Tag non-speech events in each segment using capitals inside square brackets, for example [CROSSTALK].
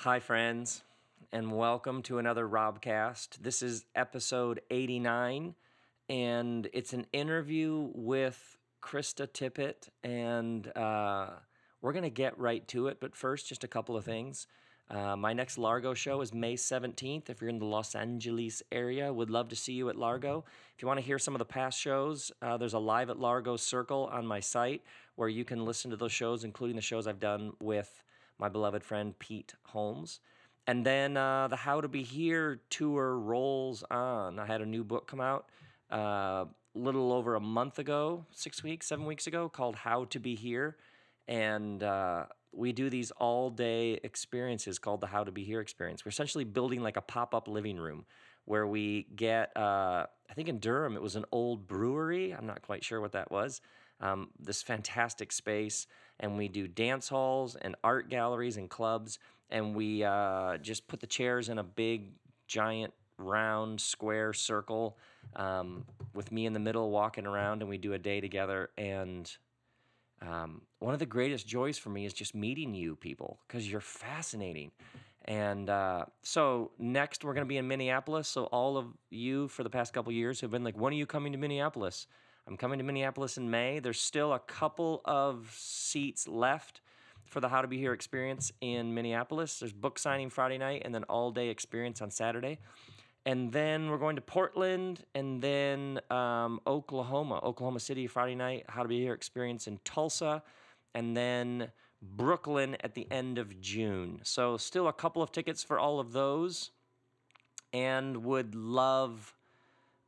Hi, friends, and welcome to another Robcast. This is episode 89, and it's an interview with Krista Tippett, and uh, we're going to get right to it. But first, just a couple of things. Uh, my next Largo show is May 17th. If you're in the Los Angeles area, would love to see you at Largo. If you want to hear some of the past shows, uh, there's a Live at Largo circle on my site where you can listen to those shows, including the shows I've done with my beloved friend Pete Holmes. And then uh, the How to Be Here tour rolls on. I had a new book come out a uh, little over a month ago, six weeks, seven weeks ago, called How to Be Here. And uh, we do these all day experiences called the How to Be Here experience. We're essentially building like a pop up living room where we get, uh, I think in Durham, it was an old brewery. I'm not quite sure what that was. Um, this fantastic space. And we do dance halls and art galleries and clubs. And we uh, just put the chairs in a big, giant, round, square circle um, with me in the middle walking around. And we do a day together. And um, one of the greatest joys for me is just meeting you people because you're fascinating. And uh, so next we're going to be in Minneapolis. So all of you for the past couple years have been like, when are you coming to Minneapolis? I'm coming to Minneapolis in May. There's still a couple of seats left for the How to Be Here experience in Minneapolis. There's book signing Friday night and then all day experience on Saturday and then we're going to Portland, and then um, Oklahoma, Oklahoma City Friday night, How to Be Here experience in Tulsa, and then Brooklyn at the end of June. So, still a couple of tickets for all of those, and would love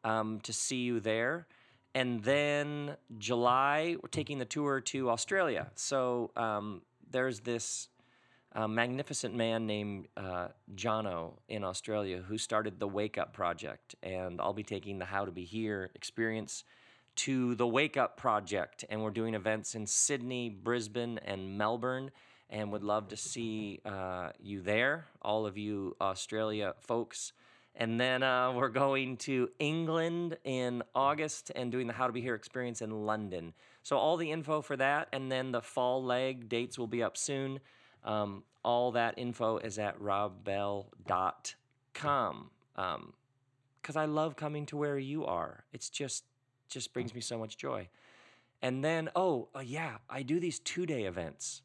um, to see you there. And then July, we're taking the tour to Australia. So, um, there's this a magnificent man named uh, Jono in Australia who started the Wake Up Project. And I'll be taking the How to Be Here experience to the Wake Up Project. And we're doing events in Sydney, Brisbane, and Melbourne. And would love to see uh, you there, all of you Australia folks. And then uh, we're going to England in August and doing the How to Be Here experience in London. So, all the info for that. And then the fall leg dates will be up soon. Um, all that info is at robbell.com. Um, because I love coming to where you are. It's just just brings me so much joy. And then, oh uh, yeah, I do these two day events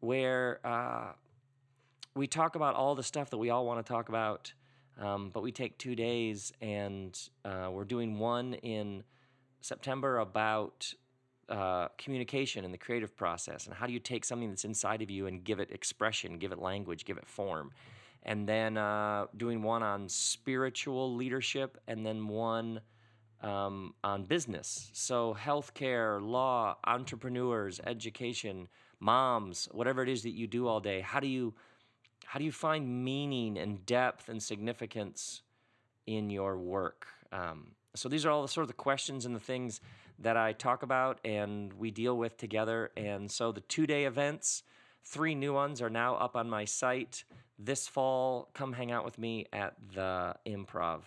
where uh, we talk about all the stuff that we all want to talk about, um, but we take two days and uh, we're doing one in September about uh, communication and the creative process and how do you take something that's inside of you and give it expression give it language give it form. And then uh, doing one on spiritual leadership and then one um, on business. So healthcare law entrepreneurs education moms whatever it is that you do all day how do you how do you find meaning and depth and significance in your work um, so these are all the sort of the questions and the things that I talk about and we deal with together. And so the two day events, three new ones are now up on my site. This fall, come hang out with me at the improv.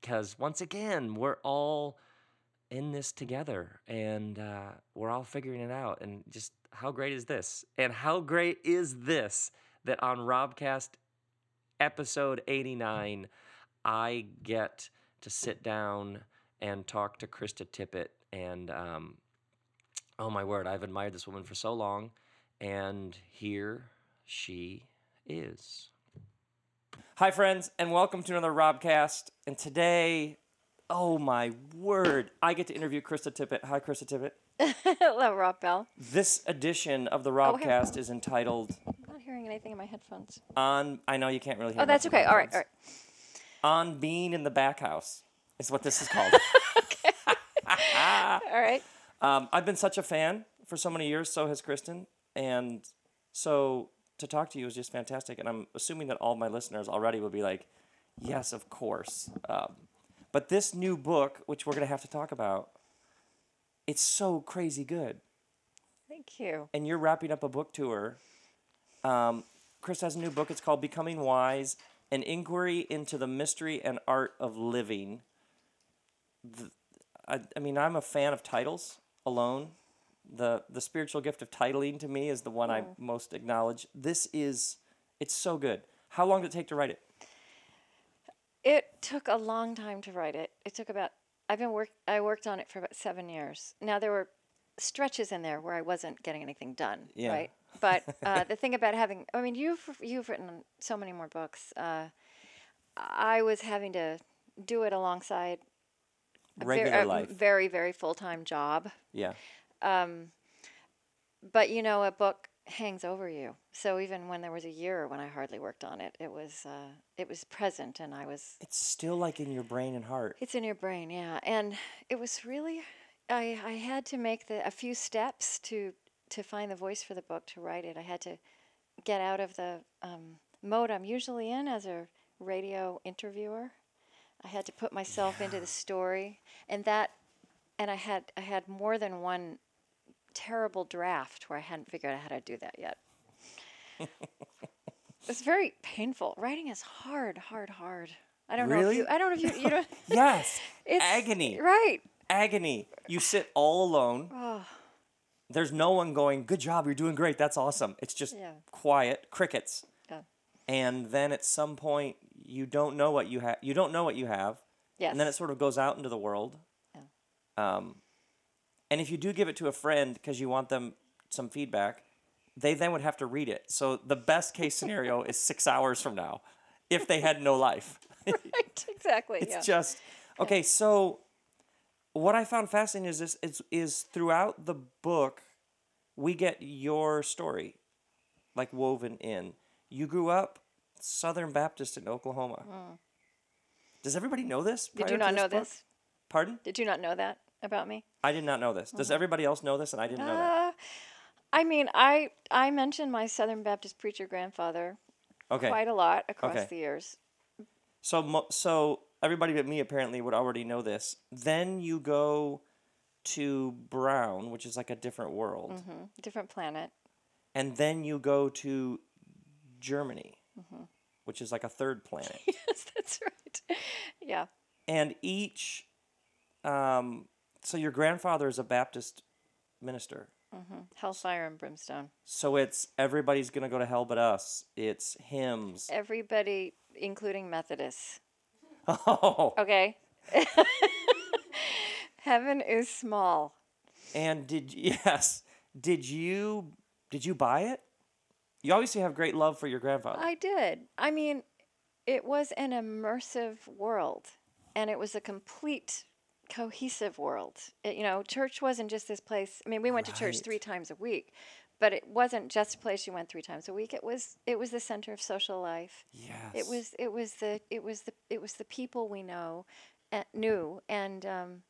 Because um, once again, we're all in this together and uh, we're all figuring it out. And just how great is this? And how great is this that on Robcast episode 89, I get to sit down and talk to Krista Tippett. And um, oh my word, I've admired this woman for so long. And here she is. Hi, friends, and welcome to another Robcast. And today, oh my word, I get to interview Krista Tippett. Hi, Krista Tippett. [LAUGHS] Hello, Rob Bell. This edition of the oh, Robcast oh, is entitled. Hearing anything in my headphones. On, I know you can't really hear. Oh, that's okay. All right, all right. On being in the back house is what this is called. [LAUGHS] okay. [LAUGHS] All right. Um, I've been such a fan for so many years. So has Kristen, and so to talk to you is just fantastic. And I'm assuming that all my listeners already will be like, "Yes, of course." Um, but this new book, which we're gonna have to talk about, it's so crazy good. Thank you. And you're wrapping up a book tour. Um, Chris has a new book. It's called Becoming Wise: An Inquiry into the Mystery and Art of Living the, I, I mean, I'm a fan of titles alone. The the spiritual gift of titling to me is the one I most acknowledge. This is It's so good. How long did it take to write it? It took a long time to write it. It took about I've been work I worked on it for about seven years. Now there were stretches in there where I wasn't getting anything done. Yeah. Right. But [LAUGHS] uh, the thing about having I mean you've you've written so many more books. Uh, I was having to do it alongside ver- Regular life. very very full time job. Yeah. Um, But you know, a book hangs over you. So even when there was a year when I hardly worked on it, it was uh, it was present, and I was. It's still like in your brain and heart. It's in your brain, yeah. And it was really, I I had to make the a few steps to to find the voice for the book to write it. I had to get out of the um, mode I'm usually in as a radio interviewer. I had to put myself into the story, and that, and I had I had more than one terrible draft where I hadn't figured out how to do that yet. [LAUGHS] it's very painful. Writing is hard, hard, hard. I don't know if Really? you. I don't know if you. You [LAUGHS] don't. Yes. [LAUGHS] It's Agony. Right. Agony. You sit all alone. Oh, There's no one going, good job, you're doing great, that's awesome. It's just Yeah. quiet, crickets. yeah. And then at some point, you don't know what you have. You don't know what you have. Yes. And then it sort of goes out into the world. Yeah. Um, and if you do give it to a friend because you want them some feedback, they then would have to read it. So the best case scenario is [LAUGHS] six hours from now, if they had no life. right. Exactly. [LAUGHS] It's yeah. just okay. So, what I found fascinating is this: is is throughout the book, we get your story, like woven in. You grew up Southern Baptist in Oklahoma. Does everybody know this? Mm. Did you not know book? this? Pardon? Did you not know that about me? I did not know this. Does everybody else know this? And I didn't know that. Uh, I mean, I I mentioned my Southern Baptist preacher grandfather Okay. quite a lot across Okay. the years. So so everybody but me apparently would already know this. Then you go to Brown, which is like a different world. hmm Different planet. and then you go to Germany, Mm-hmm. which is like a third planet. [LAUGHS] yes, that's right. Yeah. and each, um, so your grandfather is a Baptist minister. hmm Hellfire and brimstone. So it's everybody's gonna go to hell but us. It's hymns. Everybody, including Methodists. Oh, Okay. [LAUGHS] Heaven is small. and did [LAUGHS] yes, did you did you buy it? You obviously have great love for your grandfather. I did. I mean, it was an immersive world, and it was a complete cohesive world. It, you know, church wasn't just this place. I mean, we went to church three times a week, but it wasn't just a place you went three times a week. It was it was the center of social life. yes. It was it was the it was the it was the people we know, uh, knew, and um,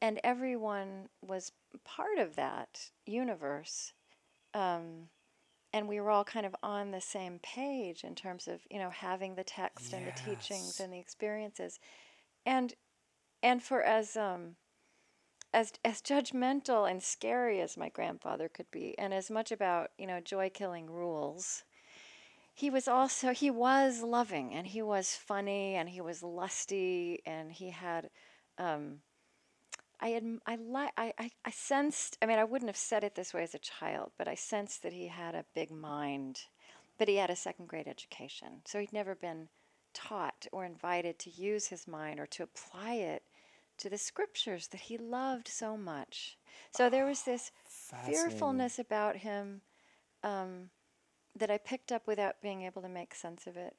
and everyone was part of that universe. Um, and we were all kind of on the same page in terms of you know having the text and the teachings and the experiences, and and for as um, as as judgmental and scary as my grandfather could be, and as much about you know joy killing rules, he was also he was loving and he was funny and he was lusty and he had um, I had I, li- I, I I sensed I mean I wouldn't have said it this way as a child but I sensed that he had a big mind but he had a second grade education. So he'd never been taught or invited to use his mind or to apply it to the scriptures that he loved so much so there was this fearfulness about him um, that I picked up without being able to make sense of it.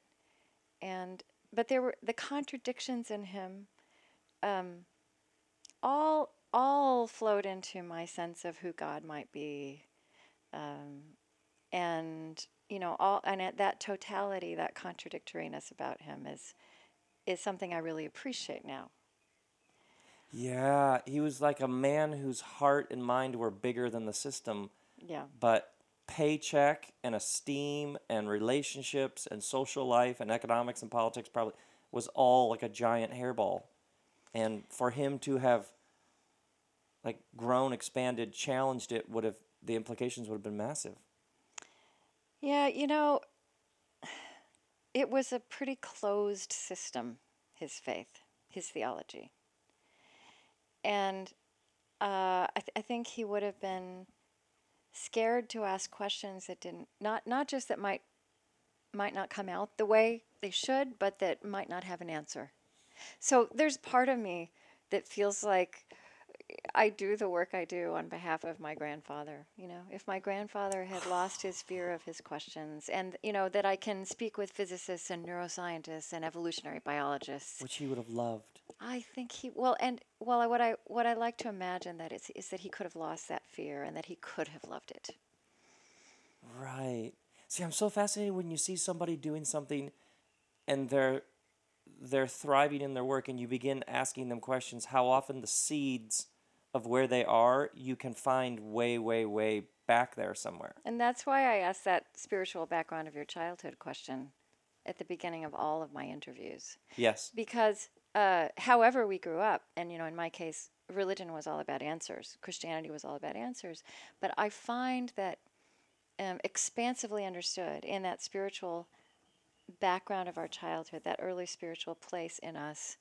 And but there were the contradictions in him. Um, all all flowed into my sense of who God might be, um, and you know all and at that totality, that contradictoriness about him is is something I really appreciate now. Yeah, he was like a man whose heart and mind were bigger than the system. Yeah. but paycheck and esteem and relationships and social life and economics and politics probably was all like a giant hairball and for him to have like grown expanded challenged it would have the implications would have been massive Yeah, you know, [SIGHS] it was a pretty closed system, his faith, his theology. And uh, I, th- I think he would have been scared to ask questions that didn't, not, not just that might might not come out the way they should, but that might not have an answer. So there's part of me that feels like I do the work I do on behalf of my grandfather. You know, if my grandfather had lost his fear of his questions, and you know that I can speak with physicists and neuroscientists and evolutionary biologists, which he would have loved. I think he well, and well, what I what I like to imagine that is is that he could have lost that fear and that he could have loved it. Right. See, I'm so fascinated when you see somebody doing something, and they're they're thriving in their work, and you begin asking them questions. How often the seeds of where they are, you can find way, way, way back there somewhere. And that's why I asked that spiritual background of your childhood question at the beginning of all of my interviews. Yes. Because uh, however we grew up, and you know, in my case, religion was all about answers, Christianity was all about answers. But I find that um, expansively understood in that spiritual background of our childhood, that early spiritual place in us,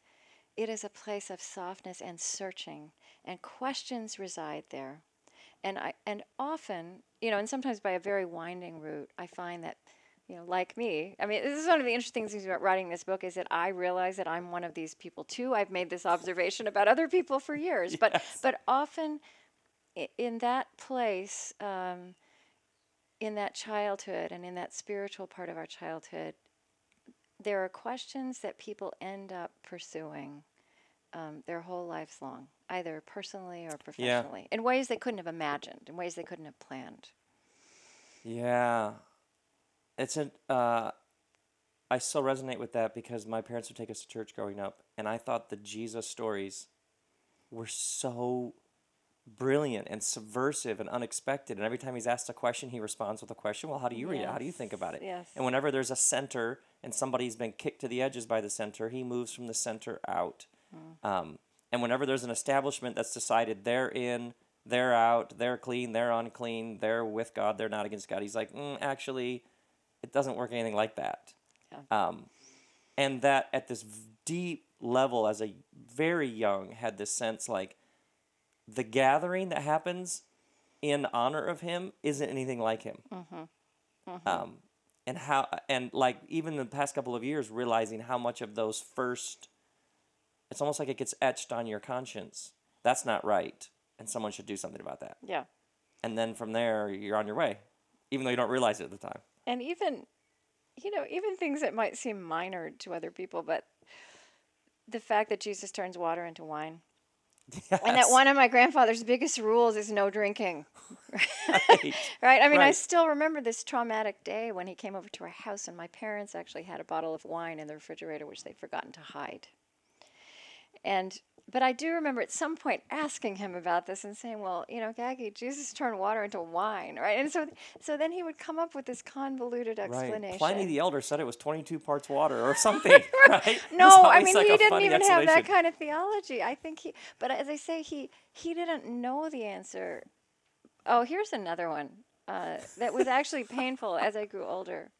it is a place of softness and searching, and questions reside there. And I and often, you know, and sometimes by a very winding route, I find that, you know, like me, I mean, this is one of the interesting things about writing this book is that I realize that I'm one of these people too. I've made this observation about other people for years, [LAUGHS] yes. but but often, in that place, um, in that childhood and in that spiritual part of our childhood, there are questions that people end up pursuing um, their whole lives long, either personally or professionally, yeah. in ways they couldn't have imagined, in ways they couldn't have planned. Yeah, it's a. Uh, I still resonate with that because my parents would take us to church growing up, and I thought the Jesus stories were so brilliant and subversive and unexpected. And every time he's asked a question, he responds with a question. Well, how do you read it? How do you think about it? Yes. And whenever there's a center and somebody's been kicked to the edges by the center, he moves from the center out. Mm. Um, and whenever there's an establishment that's decided they're in, they're out, they're clean, they're unclean, they're with God, they're not against God, he's like, mm, actually, it doesn't work anything like that. Yeah. Um, and that at this deep level, as a very young, had this sense like, the gathering that happens in honor of him isn't anything like him. Mm-hmm. Mm-hmm. Um, and how and like even the past couple of years, realizing how much of those first, it's almost like it gets etched on your conscience. That's not right, and someone should do something about that. Yeah. And then from there, you're on your way, even though you don't realize it at the time. And even, you know, even things that might seem minor to other people, but the fact that Jesus turns water into wine Yes. And that one of my grandfather's biggest rules is no drinking. right. [LAUGHS] right? I mean, right. I still remember this traumatic day when he came over to our house, and my parents actually had a bottle of wine in the refrigerator, which they'd forgotten to hide. And but I do remember at some point asking him about this and saying, "Well, you know, Gaggy, Jesus turned water into wine, right?" And so, so then he would come up with this convoluted explanation. Right. Pliny the Elder said it was twenty-two parts water or [LAUGHS] something, [LAUGHS] right? No, I mean like he didn't even have that kind of theology. I think he, but as I say, he he didn't know the answer. Oh, here's another one uh, that was actually painful as I grew older.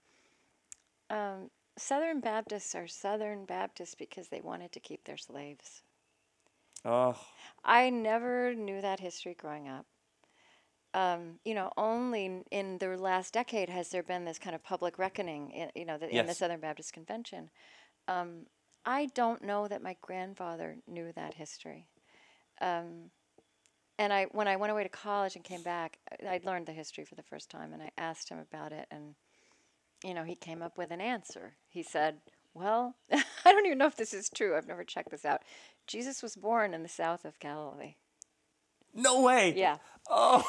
Um, Southern Baptists are Southern Baptists because they wanted to keep their slaves. Oh. I never knew that history growing up. Um, you know, only in the last decade has there been this kind of public reckoning, in, you know, the, yes. in the Southern Baptist Convention. Um, I don't know that my grandfather knew that history. Um, and I, when I went away to college and came back, I, would learned the history for the first time, and I asked him about it, and you know, he came up with an answer. He said, "Well, [LAUGHS] I don't even know if this is true. I've never checked this out. Jesus was born in the south of Galilee. No way. Yeah. Oh.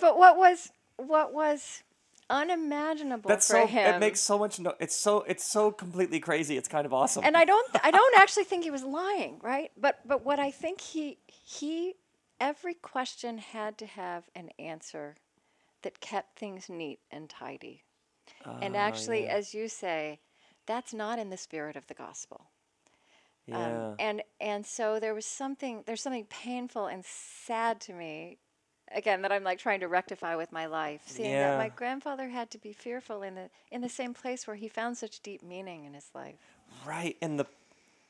but what was what was unimaginable That's for so, him? It makes so much no. It's so it's so completely crazy. It's kind of awesome. And I don't [LAUGHS] I don't actually think he was lying, right? But but what I think he he every question had to have an answer that kept things neat and tidy. Uh, and actually, yeah. as you say, that's not in the spirit of the gospel. Um, yeah. Um, and and so there was something there's something painful and sad to me again that I'm like trying to rectify with my life seeing yeah. that my grandfather had to be fearful in the in the same place where he found such deep meaning in his life. Right. And the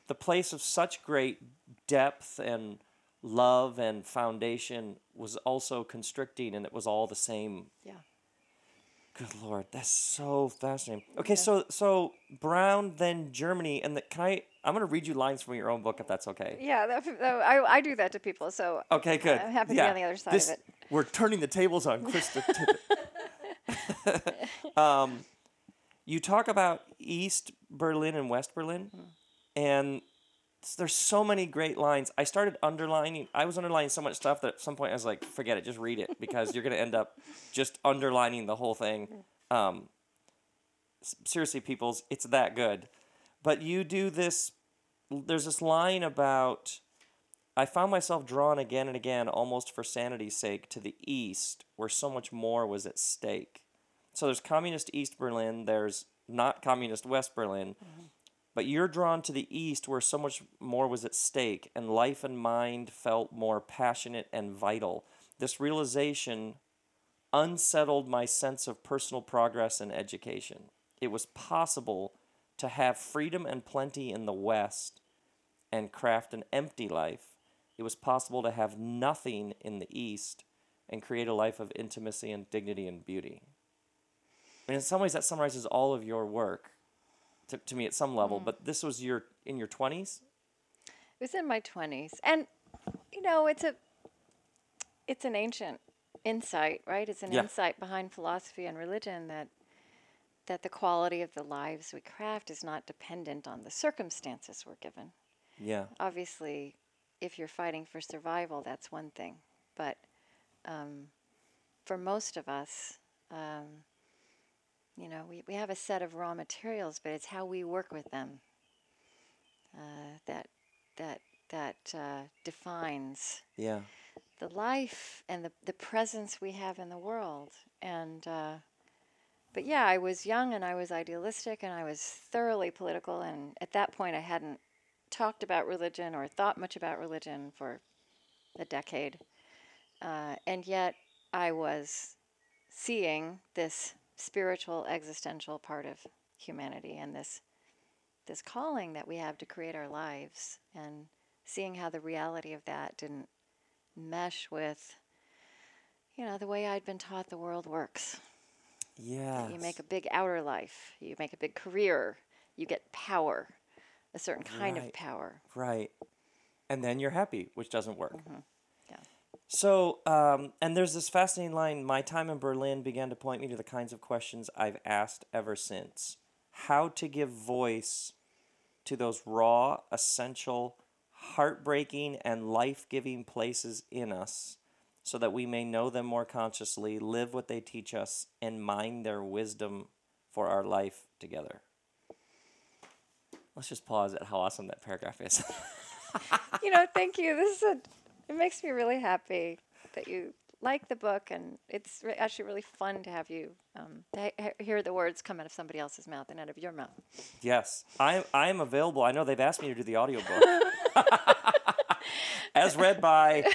the place of such great depth and love and foundation was also constricting and it was all the same. Yeah. Good lord, that's so fascinating. Okay, so so Brown, then Germany, and the, can I? I'm gonna read you lines from your own book if that's okay. Yeah, that, that- I, I do that to people, so Okay, good. I'm happy to be on the other side this, of it. We're turning the tables on Krista [LAUGHS] Tippett. um, you talk about East Berlin and West Berlin, Hmm. and there's so many great lines. I started underlining. I was underlining so much stuff that at some point I was like, forget it, just read it because you're gonna end up just underlining the whole thing. Um, seriously, peoples, it's that good. But you do this. There's this line about. I found myself drawn again and again, almost for sanity's sake, to the east, where so much more was at stake. So there's communist East Berlin, there's not communist West Berlin, but you're drawn to the east, where so much more was at stake, and life and mind felt more passionate and vital. This realization unsettled my sense of personal progress and education. It was possible to have freedom and plenty in the West and craft an empty life. It was possible to have nothing in the East and create a life of intimacy and dignity and beauty. Mean, in some ways, that summarizes all of your work to, to me at some level, but this was your in your 20s? It was in my twenties, and you know, it's a, it's an ancient insight, right? It's an Yeah. insight behind philosophy and religion that, that the quality of the lives we craft is not dependent on the circumstances we're given. Yeah. Obviously, if you're fighting for survival, that's one thing, but um, for most of us, um, you know, we, we have a set of raw materials, but it's how we work with them uh, that that that uh, defines Yeah. the life and the the presence we have in the world. And uh, but yeah, I was young and I was idealistic and I was thoroughly political. And at that point, I hadn't talked about religion or thought much about religion for a decade. Uh, and yet, I was seeing this spiritual, existential part of humanity and this this calling that we have to create our lives and seeing how the reality of that didn't mesh with you know the way I'd been taught the world works. Yeah. You make a big outer life, you make a big career, you get power, a certain kind Right. of power. Right. And then you're happy, which doesn't work. Yeah. So, um, and there's this fascinating line My time in Berlin began to point me to the kinds of questions I've asked ever since. How to give voice to those raw, essential, heartbreaking, and life giving places in us so that we may know them more consciously, live what they teach us, and mine their wisdom for our life together. Let's just pause at how awesome that paragraph is. [LAUGHS] you know, thank you. This is a. It makes me really happy that you like the book, and it's re- actually really fun to have you um, to he- hear the words come out of somebody else's mouth and out of your mouth. Yes, I I am available. I know they've asked me to do the audiobook. [LAUGHS] As read by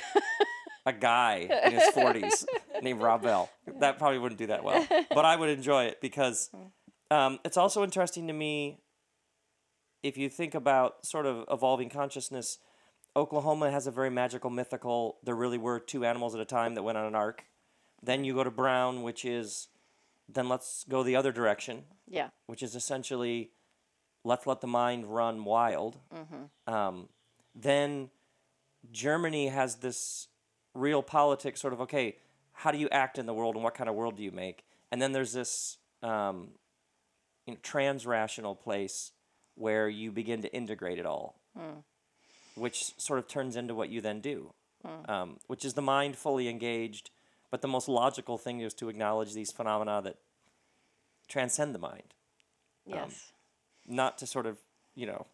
a guy in his 40s named Rob Bell. That probably wouldn't do that well, but I would enjoy it because um, it's also interesting to me if you think about sort of evolving consciousness. Oklahoma has a very magical, mythical. There really were two animals at a time that went on an ark. Then you go to Brown, which is, then let's go the other direction Yeah. which is essentially let's let the mind run wild. Um, then Germany has this real politics sort of okay, how do you act in the world and what kind of world do you make? And then there's this um, you know, trans rational place where you begin to integrate it all, which sort of turns into what you then do, um, which is the mind fully engaged. But the most logical thing is to acknowledge these phenomena that transcend the mind Yes. not to sort of you know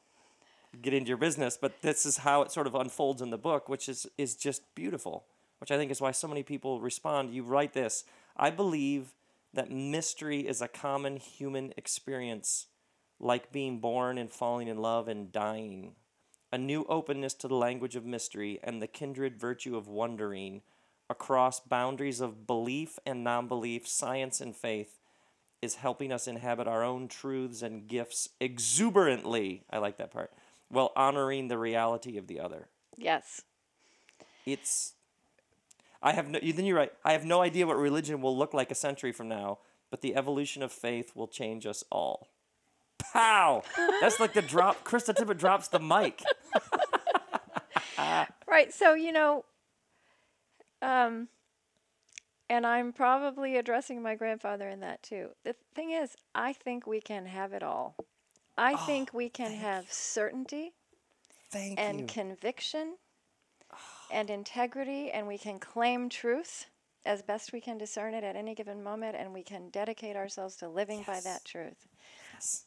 get into your business but this is how it sort of unfolds in the book which is is just beautiful which i think is why so many people respond you write this i believe that mystery is a common human experience like being born and falling in love and dying a new openness to the language of mystery and the kindred virtue of wondering across boundaries of belief and non-belief science and faith is helping us inhabit our own truths and gifts exuberantly. I like that part. While honoring the reality of the other. yes. It's. I have no. Then you're right. I have no idea what religion will look like a century from now, but the evolution of faith will change us all. Pow! That's like the drop. Krista Tippett drops the mic. Right. So, you know, um, and I'm probably addressing my grandfather in that too. The thing is, I think we can have it all. I think we can have certainty Thank and you. conviction and integrity, and we can claim truth as best we can discern it at any given moment, and we can dedicate ourselves to living by that truth.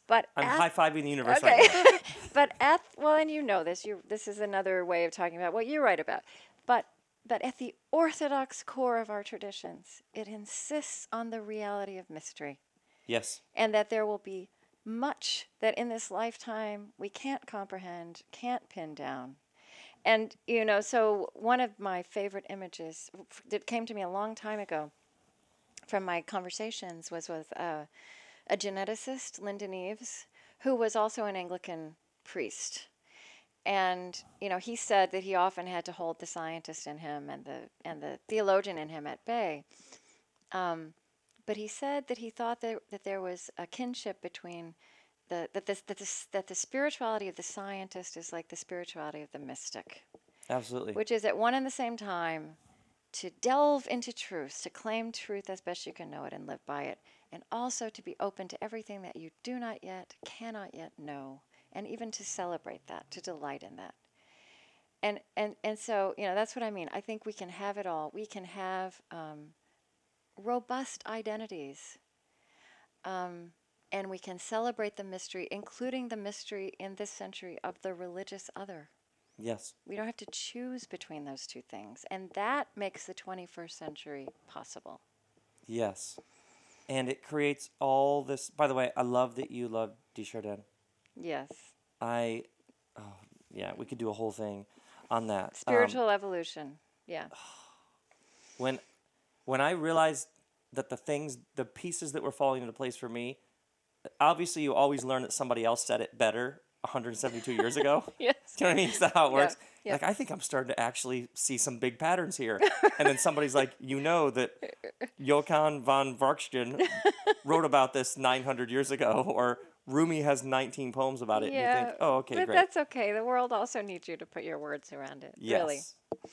But I'm at- high fiving the universe Okay. right now. [LAUGHS] but at well, and you know this. You this is another way of talking about what you write about. But but at the orthodox core of our traditions, it insists on the reality of mystery, Yes. and that there will be much that in this lifetime we can't comprehend, can't pin down. And you know, so one of my favorite images that came to me a long time ago from my conversations was with uh, a geneticist, Lindon Eaves, who was also an Anglican priest. And you know, he said that he often had to hold the scientist in him and the and the theologian in him at bay. Um, but he said that he thought that, that there was a kinship between the that this that this that the spirituality of the scientist is like the spirituality of the mystic Absolutely. which is at one and the same time to delve into truth, to claim truth as best you can know it and live by it, and also to be open to everything that you do not yet, cannot yet know, and even to celebrate that, to delight in that. And and and so you know that's what I mean. I think we can have it all. We can have um, robust identities. Um, and we can celebrate the mystery, including the mystery in this century of the religious other. yes. We don't have to choose between those two things. And that makes the 21st century possible. Yes. And it creates all this. By the way, I love that you love de Chardin. Yes. I, oh, yeah, we could do a whole thing on that. Um, Spiritual evolution. Yeah. [SIGHS] when, when I realized that the things, the pieces that were falling into place for me, obviously you always learn that somebody else said it better 172 years ago. [LAUGHS] Yes. Do you know what I mean? Is that how it works? yeah. Like, I think I'm starting to actually see some big patterns here. and then somebody's like, [LAUGHS] you know that [LAUGHS] Johann von Varksten wrote about this 900 years ago, or Rumi has 19 poems about it. And you think, oh, okay, but great. that's okay. The world also needs you to put your words around it. yes. Really.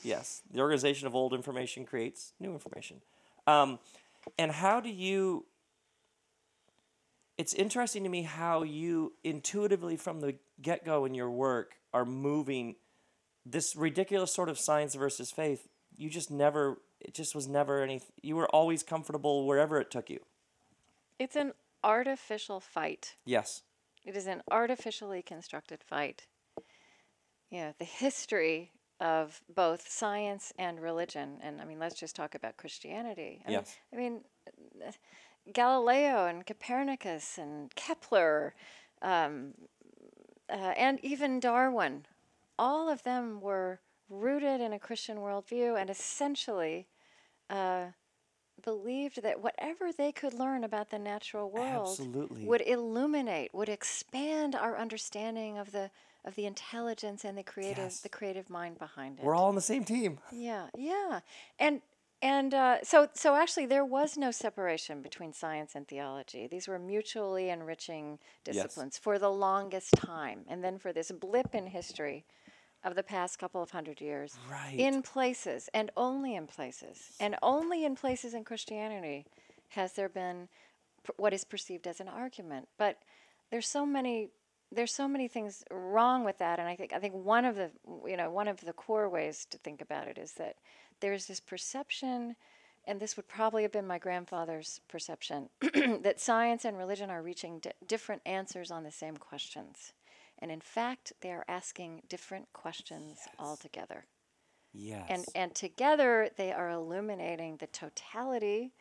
Yes. The organization of old information creates new information. Um, and how do you. It's interesting to me how you intuitively from the get go in your work are moving this ridiculous sort of science versus faith. You just never, it just was never any, you were always comfortable wherever it took you. It's an artificial fight. Yes. It is an artificially constructed fight. You know, the history of both science and religion, and I mean, let's just talk about Christianity. I Yes. Mean, I mean, Galileo and Copernicus and Kepler, um, uh, and even Darwin, all of them were rooted in a Christian worldview and essentially uh, believed that whatever they could learn about the natural world Absolutely. would illuminate, would expand our understanding of the of the intelligence and the creative Yes. the creative mind behind it. We're all on the same team. yeah, yeah, and and uh, so so actually there was no separation between science and theology. These were mutually enriching disciplines for the longest time, and then for this blip in history of the past couple of hundred years Right. in places and only in places and only in places in Christianity has there been p- what is perceived as an argument but there's so many there's so many things wrong with that and I think I think one of the you know one of the core ways to think about it is that there's this perception and this would probably have been my grandfather's perception [CLEARS THROAT] that science and religion are reaching di- different answers on the same questions and in fact they are asking different questions altogether Yes. and and together they are illuminating the totality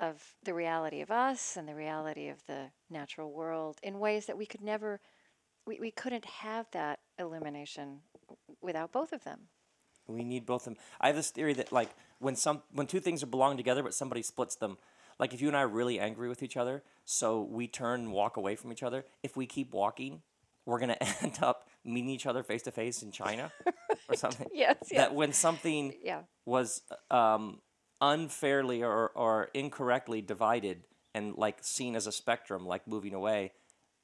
of the reality of us and the reality of the natural world in ways that we could never we, we couldn't have that illumination without both of them We need both of them. I have this theory that like when some when two things are belong together, but somebody splits them. Like if you and I are really angry with each other, so we turn and walk away from each other. If we keep walking, we're gonna [LAUGHS] end up meeting each other face to face in China or [LAUGHS] something. yes yes That when something yeah was um, unfairly or, or incorrectly divided, and like seen as a spectrum, like moving away.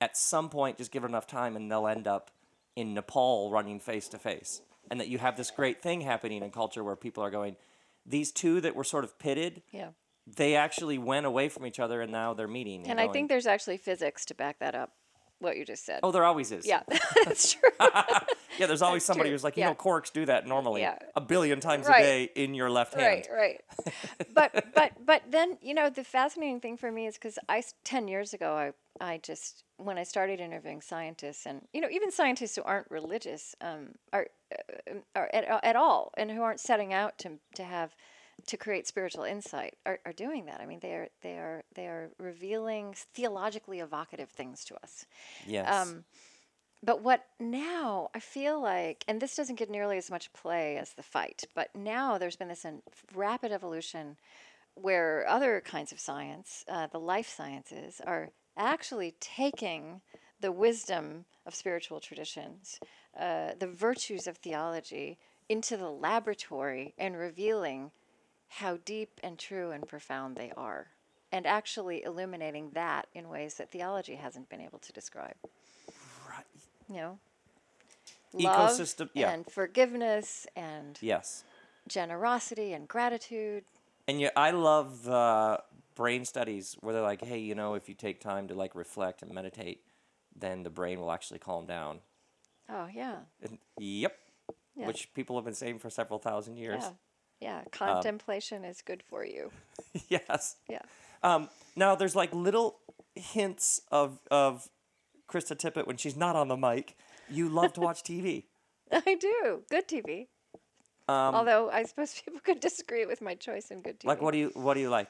At some point, just give it enough time, and they'll end up in Nepal running face to face. And that you have this great thing happening in culture where people are going, these two that were sort of pitted, Yeah. they actually went away from each other, and now they're meeting. And I think there's actually physics to back that up. What you just said. oh, there always is. Yeah, [LAUGHS] [LAUGHS] that's true. [LAUGHS] yeah. There's always That's somebody true. who's like, you Yeah. know, quarks do that normally Yeah. a billion times Right. a day in your left hand. right, right. but but but then you know the fascinating thing for me is because I ten years ago I I just when I started interviewing scientists and you know even scientists who aren't religious um, are, uh, are at, at all and who aren't setting out to to have to create spiritual insight are, are doing that. I mean they are they are they are revealing theologically evocative things to us. Yes. Um, but what now I feel like, and this doesn't get nearly as much play as the fight, but now there's been this rapid evolution where other kinds of science, uh, the life sciences, are actually taking the wisdom of spiritual traditions, uh, the virtues of theology, into the laboratory and revealing how deep and true and profound they are, and actually illuminating that in ways that theology hasn't been able to describe right. you know, Ecosystem. Yeah. and forgiveness and yes. generosity and gratitude. And yeah, I love uh, brain studies where they're like, hey, you know, if you take time to like reflect and meditate, then the brain will actually calm down. Oh yeah, And, yep. Yeah. Which people have been saying for several thousand years. yeah, yeah. Contemplation is good for you. [LAUGHS] yes. Yeah. Um, now there's like little hints of of Krista Tippett when she's not on the mic. You love to watch TV. [LAUGHS] I do good TV. Um, Although I suppose [LAUGHS] people could disagree with my choice in good TV. like what do you what do you like?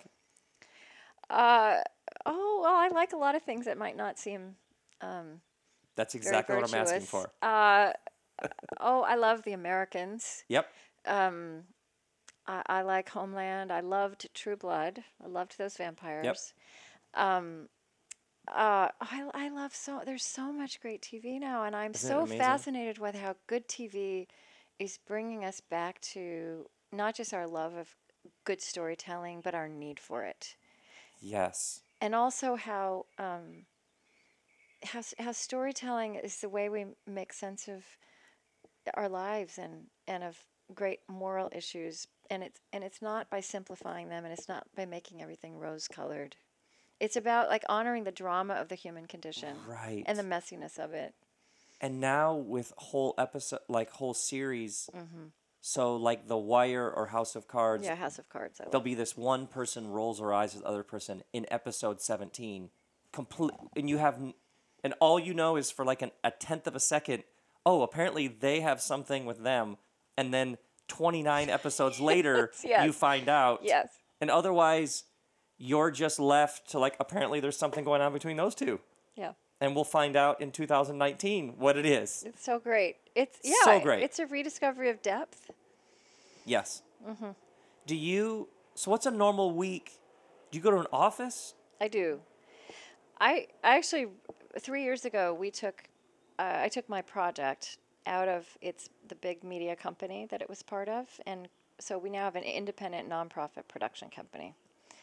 Uh, oh well, I like a lot of things that might not seem um, That's exactly what I'm asking for. Uh, oh, I love The Americans. Yep. Um, I, I like Homeland. I loved True Blood. I loved those vampires. Um, uh, I, I love so. There's so much great TV now, and I'm Isn't so fascinated with how good TV is bringing us back to not just our love of good storytelling, but our need for it, Yes. and also how um, how how storytelling is the way we make sense of our lives and and of great moral issues and it's and it's not by simplifying them and it's not by making everything rose colored it's about like honoring the drama of the human condition Right. and the messiness of it and now with whole episode like whole series Mm-hmm. so like the wire or house of cards yeah house of cards I there'll be this one person rolls her eyes at the other person in episode 17 complete and you have and all you know is for like an, a tenth of a second oh apparently they have something with them and then 29 episodes [LAUGHS] later Yes, you find out. Yes. And otherwise you're just left to like apparently there's something going on between those two. Yeah. And we'll find out in 2019 what it is. It's so great. It's yeah So great. it's a rediscovery of depth. Yes. Mm-hmm. do you so what's a normal week? Do you go to an office? I do. I I actually three years ago we took uh, I took my project out of its the big media company that it was part of, and so we now have an independent nonprofit production company.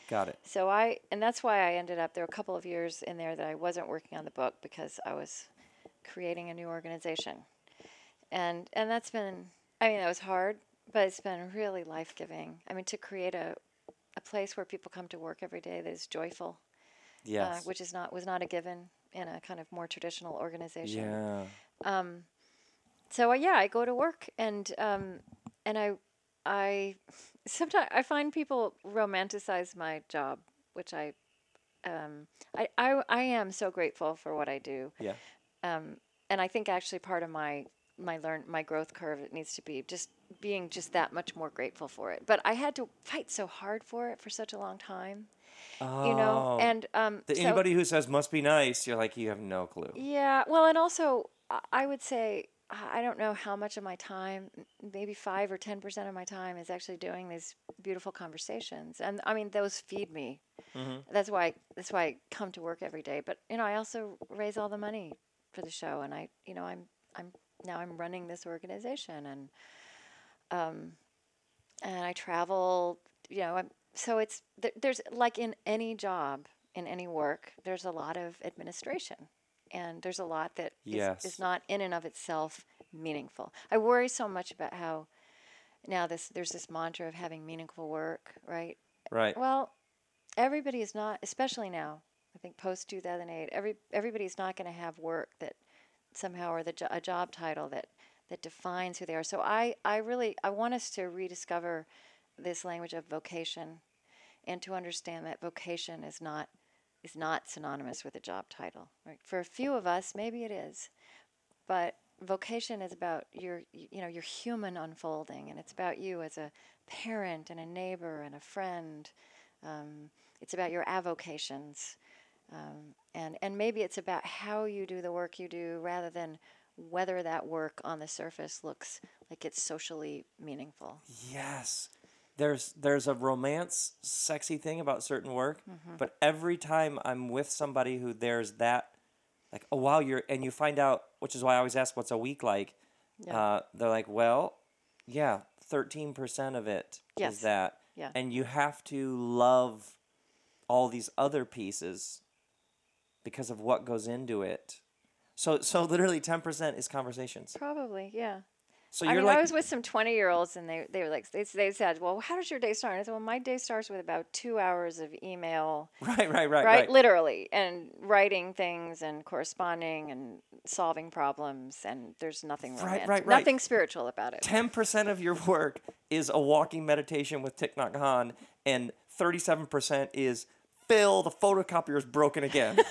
got it So I and that's why I ended up there were a couple of years in there that I wasn't working on the book because I was creating a new organization, and and that's been I mean that was hard, but it's been really life giving. I mean to create a a place where people come to work every day that is joyful yes uh, which is not was not a given in a kind of more traditional organization. yeah So uh, yeah, I go to work and um, and I I [LAUGHS] sometimes I find people romanticize my job, which I um, I, I I am so grateful for what I do, yeah um, and I think actually part of my my learn my growth curve it needs to be just being just that much more grateful for it. But I had to fight so hard for it for such a long time, you know, Oh. and um, The- so- anybody who says must be nice, you're like you have no clue. Yeah, well, and also I- would say I don't know how much of my time, maybe five or ten percent of my time, is actually doing these beautiful conversations, and I mean those feed me. That's why that's why I come to work every day. But you know, I also raise all the money for the show, and I, you know, I'm I'm now I'm running this organization, and um, and I travel. You know, I'm, so it's th- there's like in any job in any work, there's a lot of administration, and there's a lot that is, Yes. is not in and of itself meaningful. I worry so much about how now this there's this mantra of having meaningful work, right? Right. Well, everybody is not, especially now. I think post 2008, every everybody's not going to have work that somehow or the jo- a job title that that defines who they are. So I I really I want us to rediscover this language of vocation, and to understand that vocation is not is not synonymous with a job title. Right? For a few of us, maybe it is, but vocation is about your you know your human unfolding, and it's about you as a parent and a neighbor and a friend. Um, it's about your avocations, um, and and maybe it's about how you do the work you do rather than whether that work on the surface looks like it's socially meaningful. Yes. There's there's a romance sexy thing about certain work, Mm-hmm. but every time I'm with somebody who there's that like oh wow you're and you find out which is why I always ask what's a week like. Yeah. Uh, they're like, "Well, yeah, 13% of it is Yes. that." Yeah. And you have to love all these other pieces because of what goes into it. So so literally 10% is conversations. Probably, yeah. So I mean, like I was with some twenty-year-olds, and they they were like they they said, "Well, how does your day start?" And I said, "Well, my day starts with about two hours of email, [LAUGHS] right, right, right, right, right. literally, and writing things and corresponding and solving problems, and there's nothing Right, romantic, right, right. nothing spiritual about it." Ten percent of your work is a walking meditation with Thich Nhat Hanh, and thirty-seven percent is Phil. The photocopier is broken again. [LAUGHS]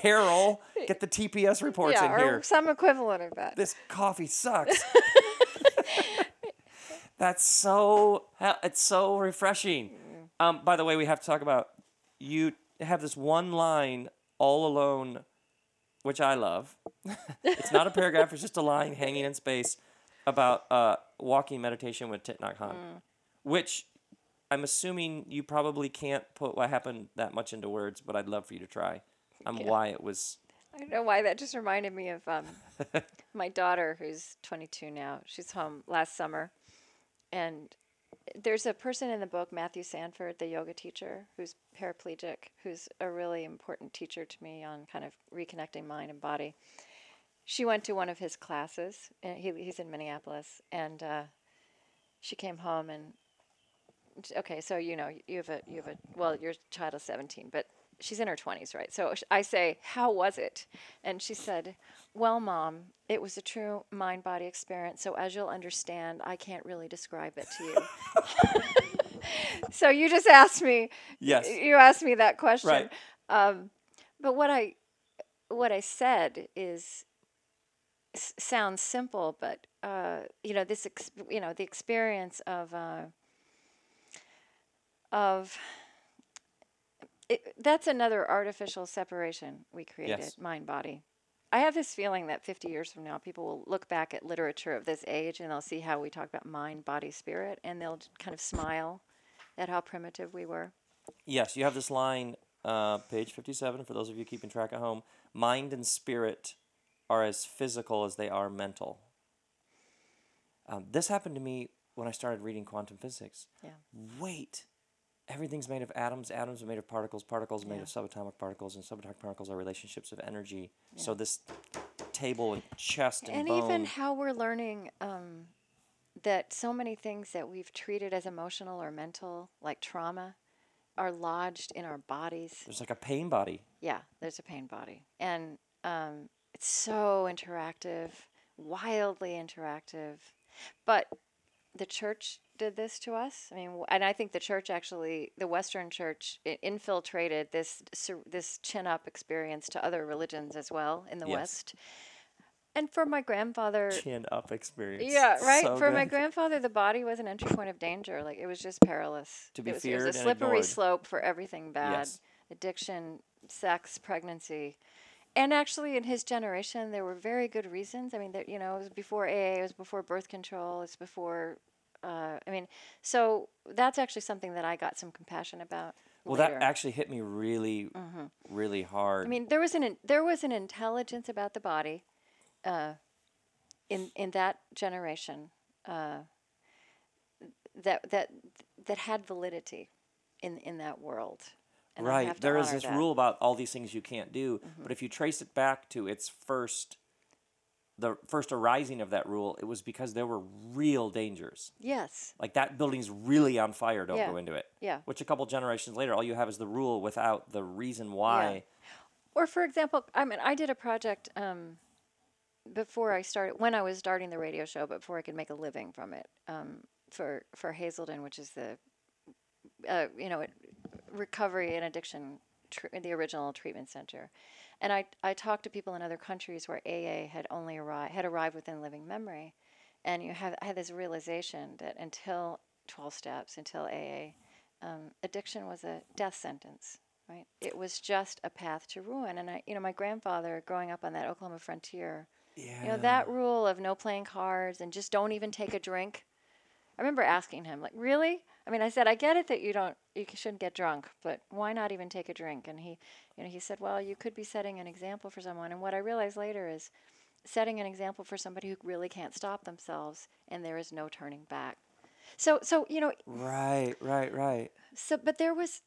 Carol, [LAUGHS] get the TPS reports yeah, in or here. some equivalent of that. This coffee sucks. [LAUGHS] [LAUGHS] That's so. It's so refreshing. Um, by the way, we have to talk about you have this one line all alone, which I love. it's not a paragraph; it's just a line hanging in space about uh, walking meditation with Thich Nhat Hanh, which I'm assuming you probably can't put what happened that much into words, but I'd love for you to try. Um, Yeah. why it was. I don't know why that just reminded me of um, [LAUGHS] my daughter, who's 22 now. She's home last summer, and there's a person in the book, Matthew Sanford, the yoga teacher, who's paraplegic, who's a really important teacher to me on kind of reconnecting mind and body. She went to one of his classes. And he, he's in Minneapolis, and uh, she came home and okay, so you know you have a you have a well, your child is 17, but she's in her 20s, right? So I say, "How was it?" And she said, "Well, mom, it was a true mind-body experience. So as you'll understand, I can't really describe it to you." [LAUGHS] so you just asked me Yes. you asked me that question. Right. Um, but what I what I said is s- sounds simple, but uh, you know this ex- you know the experience of uh, of it, that's another artificial separation we created Yes. mind body. I have this feeling that 50 years from now, people will look back at literature of this age and they'll see how we talk about mind, body, spirit, and they'll kind of smile at how primitive we were. Yes, you have this line, uh, page 57, for those of you keeping track at home. Mind and spirit are as physical as they are mental. Um, this happened to me when I started reading quantum physics. Yeah. Wait, everything's made of atoms, atoms are made of particles, particles are made Yeah. of subatomic particles, and subatomic particles are relationships of energy. So this table and chest and, and bone. even how we're learning um, that so many things that we've treated as emotional or mental, like trauma, are lodged in our bodies. there's like a pain body. Yeah, there's a pain body, and um, it's so interactive, wildly interactive. But the church did this to us. I mean, and I think the church actually, the Western church, infiltrated this this chin up experience to other religions as well in the Yes. West. And for my grandfather, Chin up experience. yeah, right. So For my grandfather, the body was an entry point of danger. Like it was just perilous. To be it was, it was a slippery ignored. slope for everything bad: Yes. addiction, sex, pregnancy. And actually, in his generation, there were very good reasons. I mean, that you know, it was before AA, it was before birth control, it's before. Uh, I mean, so that's actually something that I got some compassion about. Well, later. Mm-hmm. that actually hit me really, really hard. I mean, there was an in, there was an intelligence about the body, uh, in in that generation, uh, that that that had validity, in in that world. and right. There is this that. Mm-hmm. rule about all these things you can't do, but if you trace it back to its first, the first arising of that rule, it was because there were real dangers. Yes. Like that building's really on fire. Don't Yeah. go into it. Yeah. Which a couple generations later, all you have is the rule without the reason why. Or for example, I mean, I did a project um, before I started when I was starting the radio show, but before I could make a living from it um, for for Hazelden, which is the uh, you know recovery and addiction, tr- the original treatment center. And I I talked to people in other countries where AA had only arrived had arrived within living memory, and you have I had this realization that until twelve steps, until AA, um, addiction was a death sentence right? It was just a path to ruin. And I, you know, my grandfather growing up on that Oklahoma frontier, Yeah. you know, that rule of no playing cards and just don't even take a drink. I remember asking him, like, really? I mean, I said, I get it that you don't, you shouldn't get drunk, but why not even take a drink? And he, you know, he said, well, you could be setting an example for someone. And what I realized later is setting an example for somebody who really can't stop themselves, and there is no turning back. So, so you know, Right. Right. Right. so, but there was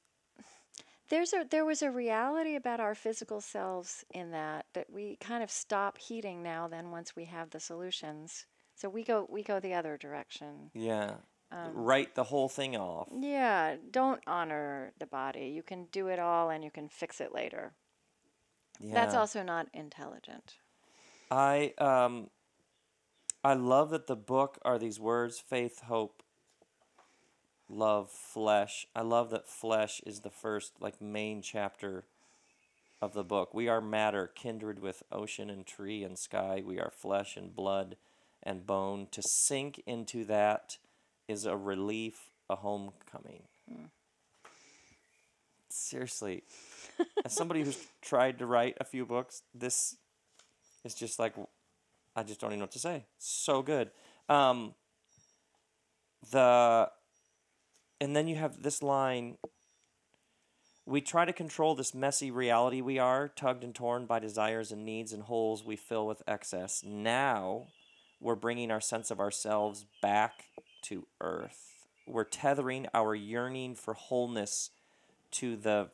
there's a there was a reality about our physical selves in that that we kind of stop heating now. Then once we have the solutions, so we go we go the other direction. Yeah. Um, Write the whole thing off. Yeah, don't honor the body. You can do it all, and you can fix it later. Yeah. That's also not intelligent. I um I love that the book are these words faith, hope, love, flesh. I love that flesh is the first like main chapter of the book. We are matter kindred with ocean and tree and sky. We are flesh and blood and bone. To sink into that is a relief, a homecoming. Seriously. As somebody who's tried to write a few books, this is just like I just don't even know what to say. So good. Um, the and then you have this line. We try to control this messy reality we are, tugged and torn by desires and needs and holes we fill with excess. Now, we're bringing our sense of ourselves back to earth. We're tethering our yearning for wholeness to the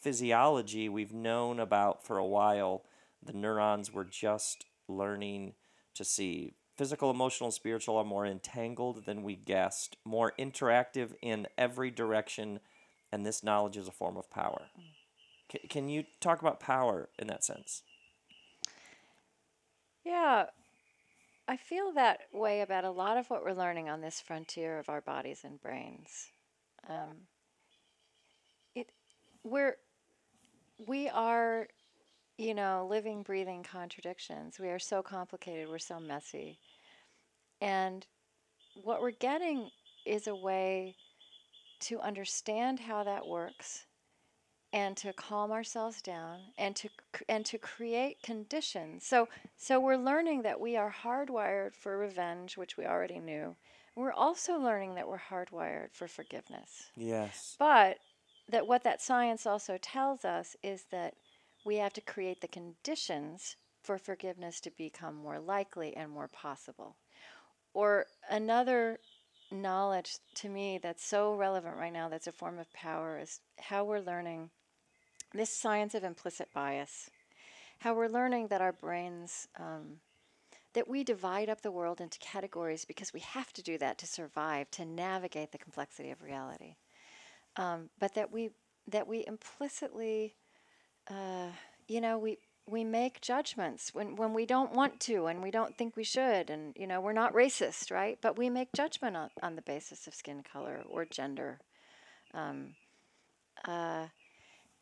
physiology we've known about for a while. The neurons were just learning to see. Physical, emotional, spiritual are more entangled than we guessed, more interactive in every direction, and this knowledge is a form of power. C- can you talk about power in that sense? Yeah, I feel that way about a lot of what we're learning on this frontier of our bodies and brains. Um, it, we're, we are, you know, living, breathing contradictions. We are so complicated. We're so messy, and what we're getting is a way to understand how that works and to calm ourselves down and to and to create conditions. So so we're learning that we are hardwired for revenge, which we already knew. We're also learning that we're hardwired for forgiveness. Yes. But that what that science also tells us is that we have to create the conditions for forgiveness to become more likely and more possible. Or another knowledge to me that's so relevant right now that's a form of power is how we're learning this science of implicit bias how we're learning that our brains um, that we divide up the world into categories because we have to do that to survive to navigate the complexity of reality. Um, but that we that we implicitly uh, you know we we make judgments when, when we don't want to and we don't think we should and you know we're not racist right? But we make judgment on, on the basis of skin color or gender. Um, uh,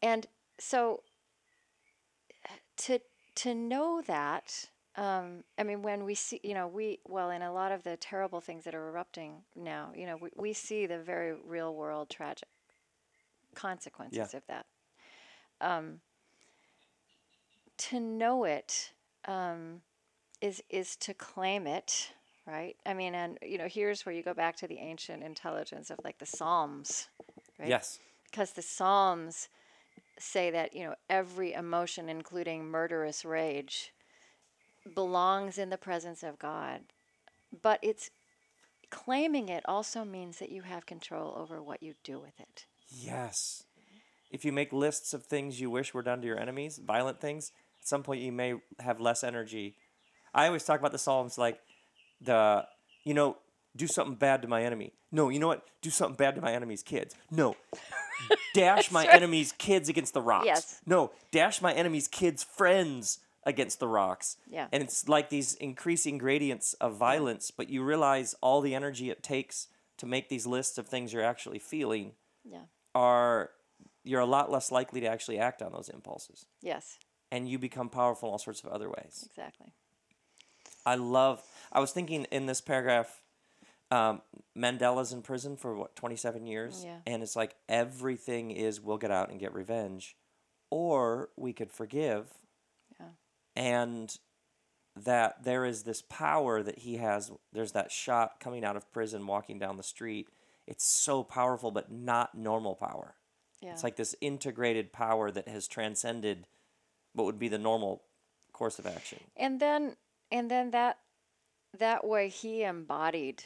and so to to know that um, I mean when we see you know we well in a lot of the terrible things that are erupting now you know we, we see the very real world tragic consequences Yeah. of that um, to know it um, is is to claim it, right? I mean, and you know, here's where you go back to the ancient intelligence of like the Psalms, right? Yes. Because the Psalms say that you know every emotion, including murderous rage, belongs in the presence of God, but it's claiming it also means that you have control over what you do with it. Yes. if you make lists of things you wish were done to your enemies, violent things, at some point you may have less energy. I always talk about the Psalms like the, you know, do something bad to my enemy. No, you know what? Do something bad to my enemy's kids. No. Dash [LAUGHS] my right. enemy's kids against the rocks. Yes. No, dash my enemy's kids' friends against the rocks. Yeah. And it's like these increasing gradients of violence, but you realize all the energy it takes to make these lists of things you're actually feeling Yeah. are you're a lot less likely to actually act on those impulses. Yes. And you become powerful in all sorts of other ways. Exactly. I love I was thinking in this paragraph um, Mandela's in prison for what 27 years Yeah. and it's like everything is we'll get out and get revenge or we could forgive Yeah. and that there is this power that he has there's that shot coming out of prison walking down the street it's so powerful but not normal power Yeah. it's like this integrated power that has transcended what would be the normal course of action and then and then that that way he embodied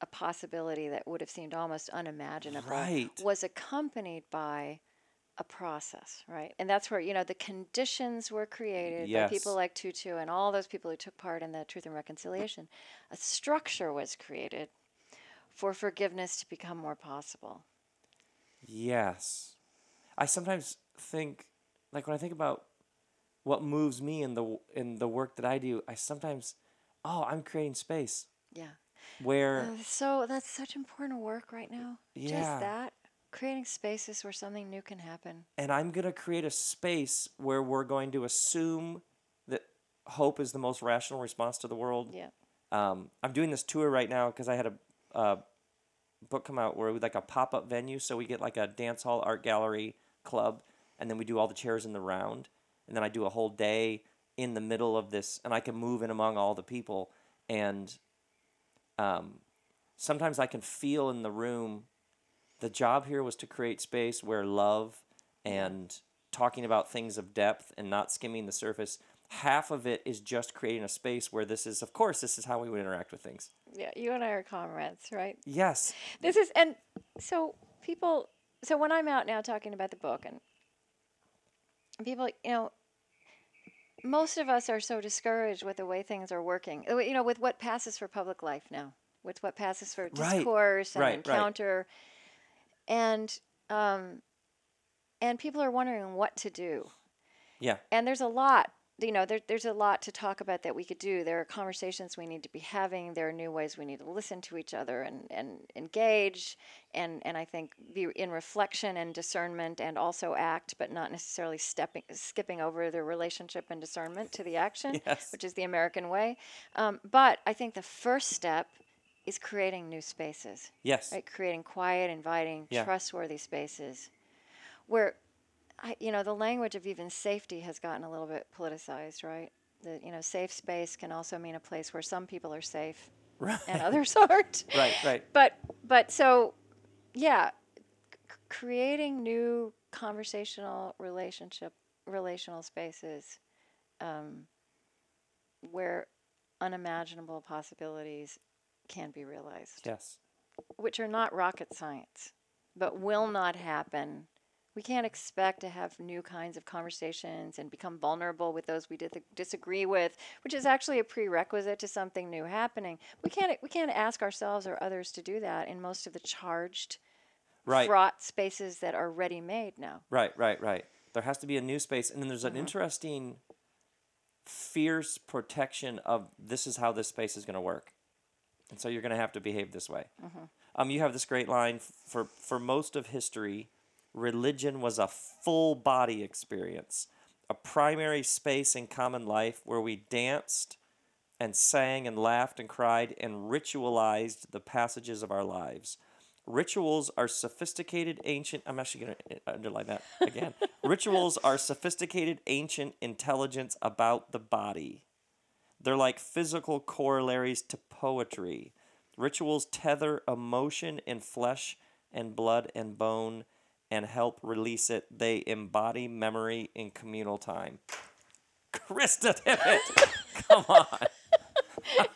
a possibility that would have seemed almost unimaginable Right. was accompanied by a process right and that's where you know the conditions were created by people Yes. like tutu and all those people who took part in the truth and reconciliation a structure was created for forgiveness to become more possible Yes. I sometimes think like when I think about what moves me in the in the work that I do, I sometimes oh, I'm creating space yeah where Uh, so that's such important work right now Yeah. just that creating spaces where something new can happen and I'm going to create a space where we're going to assume that hope is the most rational response to the world. yeah Um, I'm doing this tour right now because I had a, a book come out where we like a pop up venue. So we get like a dance hall, art gallery, club, and then we do all the chairs in the round. And then I do a whole day in the middle of this, and I can move in among all the people. And um, sometimes I can feel in the room the job here was to create space where love and talking about things of depth and not skimming the surface half of it is just creating a space where this is of course this is how we would interact with things Yeah, you and I are comrades, right? yes This is, and so people, so when I'm out now talking about the book, and people, you know, most of us are so discouraged with the way things are working, uh, you know, with what passes for public life now, with what passes for Right, discourse and right, right. encounter. And, um, and people are wondering what to do. yeah And there's a lot, you know, there, there's a lot to talk about that we could do. There are conversations we need to be having. There are new ways we need to listen to each other and, and engage. And, and I think be in reflection and discernment and also act, but not necessarily stepping, skipping over the relationship and discernment to the action, [LAUGHS] Yes. which is the American way. Um, but I think the first step is creating new spaces yes right? Creating quiet, inviting, Yeah. trustworthy spaces where, I, you know, the language of even safety has gotten a little bit politicized, right? The, you know, safe space can also mean a place where some people are safe right and others [LAUGHS] aren't. [LAUGHS] right right But, but so, yeah, c- creating new conversational relationship, relational spaces um, where unimaginable possibilities can be realized yes which are not rocket science, but will not happen. We can't expect to have new kinds of conversations and become vulnerable with those we di- disagree with, which is actually a prerequisite to something new happening. We can't we can't ask ourselves or others to do that in most of the charged, right. fraught spaces that are ready made now. right right right. There has to be a new space and then there's an interesting fierce protection of this is how this space is going to work. And so you're going to have to behave this way. Um, you have this great line for for most of history religion was a full body experience a primary space in common life where we danced and sang and laughed and cried and ritualized the passages of our lives. Rituals are sophisticated ancient. I'm actually going to uh, underline that again. [LAUGHS] Rituals are sophisticated ancient intelligence about the body. They're like physical corollaries to poetry. Rituals tether emotion in flesh and blood and bone and help release it. They embody memory in communal time. Krista Tippett, [LAUGHS] come on. [LAUGHS]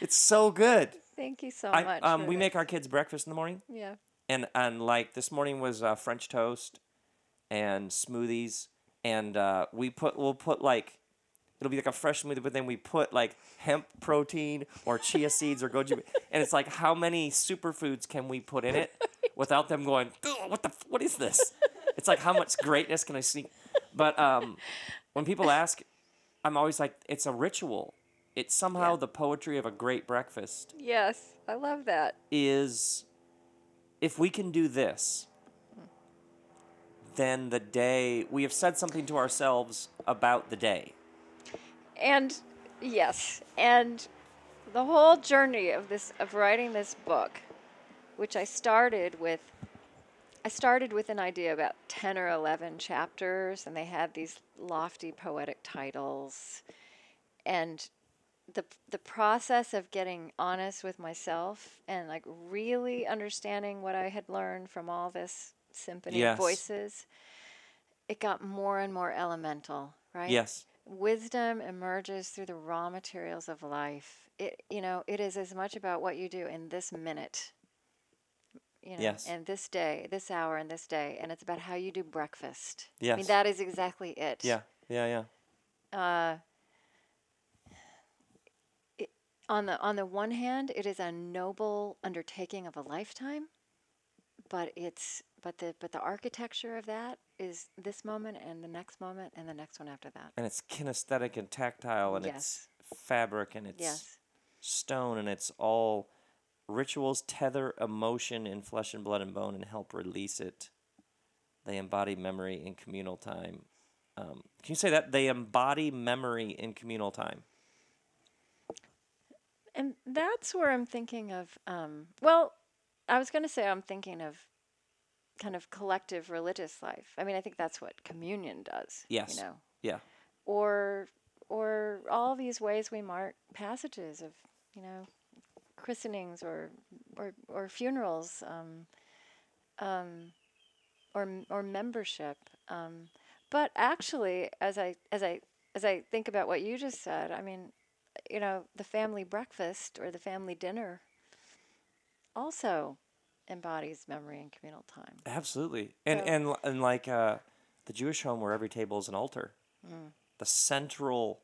it's so good. Thank you so I, much. um, we this. make our kids breakfast in the morning, yeah. and and like this morning was uh, French toast and smoothies, and uh, we put we'll put like it'll be like a fresh smoothie, but then we put like hemp protein or chia seeds or goji, and it's like how many superfoods can we put in it without them going, what the what is this? It's like how much greatness can I sneak? But um, when people ask, I'm always like, it's a ritual. It's somehow Yeah. the poetry of a great breakfast Yes, I love that. is if we can do this, then the day we have said something to ourselves about the day. And yes, and the whole journey of this of writing this book, which I started with I started with an idea about 10 or 11 chapters and they had these lofty poetic titles and the the process of getting honest with myself and like really understanding what I had learned from all this symphony Yes. of voices it got more and more elemental, right? Yes. wisdom emerges through the raw materials of life. It you know, it is as much about what you do in this minute. You know, Yes. and this day, this hour and this day, and it's about how you do breakfast. Yes. I mean that is exactly it. Yeah. Yeah. Yeah. Uh it, on the on the one hand, it is a noble undertaking of a lifetime, but it's but the but the architecture of that is this moment and the next moment and the next one after that. And it's kinesthetic and tactile and Yes. it's fabric and it's Yes. stone and it's all rituals tether emotion in flesh and blood and bone and help release it. They embody memory in communal time. Um, can you say that? They embody memory in communal time. And that's where I'm thinking of. Um, well, I was going to say I'm thinking of kind of collective religious life. I mean, I think that's what communion does. Yes. You know, Yeah. or or all these ways we mark passages of you know christenings or or or funerals um, um, or or membership. Um, but actually, as I as I as I think about what you just said, I mean, you know, the family breakfast or the family dinner also embodies memory and communal time. Absolutely. And So- and and like uh, the Jewish home where every table is an altar. The central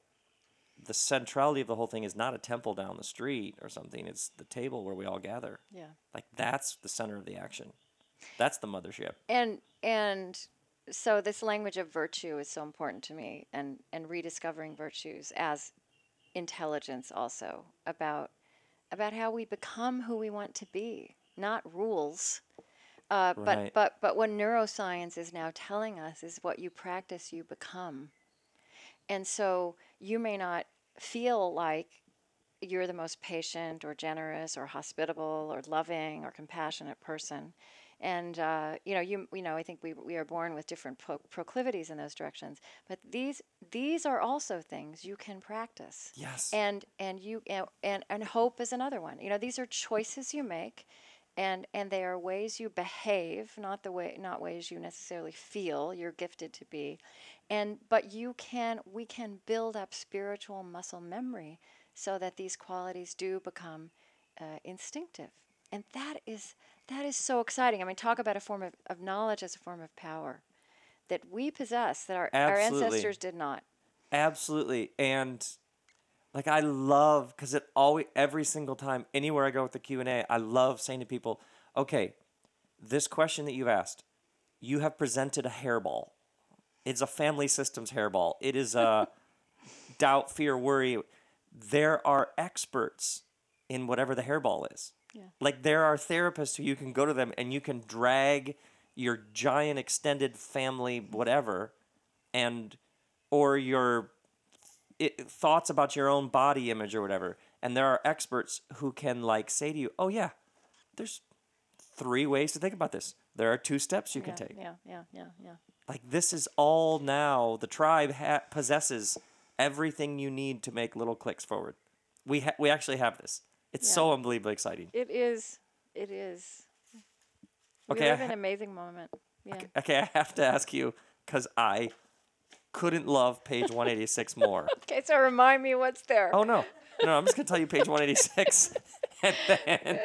the centrality of the whole thing is not a temple down the street or something. It's the table where we all gather. Yeah. Like that's the center of the action. That's the mothership. and and so this language of virtue is so important to me and and rediscovering virtues as intelligence also about about how we become who we want to be not rules uh, but but but what neuroscience is now telling us is what you practice you become and so you may not feel like you're the most patient or generous or hospitable or loving or compassionate person. And uh, you know you you know I think we we are born with different pro- proclivities in those directions. But these these are also things you can practice. Yes. and and you and and, and hope is another one. You know these are choices you make and and they are ways you behave not the way not ways you necessarily feel you're gifted to be and but you can we can build up spiritual muscle memory so that these qualities do become uh, instinctive and that is that is so exciting i mean talk about a form of, of knowledge as a form of power that we possess that our, our ancestors did not Absolutely. And like I love cuz it always every single time anywhere I go with the Q&A, I love saying to people, "Okay, this question that you've asked, you have presented a hairball. It's a family systems hairball. It is a [LAUGHS] doubt, fear, worry. There are experts in whatever the hairball is. Yeah. Like there are therapists who you can go to them and you can drag your giant extended family whatever and or your it, thoughts about your own body image or whatever and there are experts who can like say to you oh yeah there's three ways to think about this there are two steps you can yeah, take yeah yeah yeah yeah like this is all now the tribe ha- possesses everything you need to make little clicks forward we ha- we actually have this it's so unbelievably exciting It is. It is. Okay, We I live ha- an amazing moment. Yeah. okay i have to ask you because i couldn't love page 186 more [LAUGHS] Okay, so remind me what's there. oh no no i'm just going to tell you page 186 [LAUGHS] and then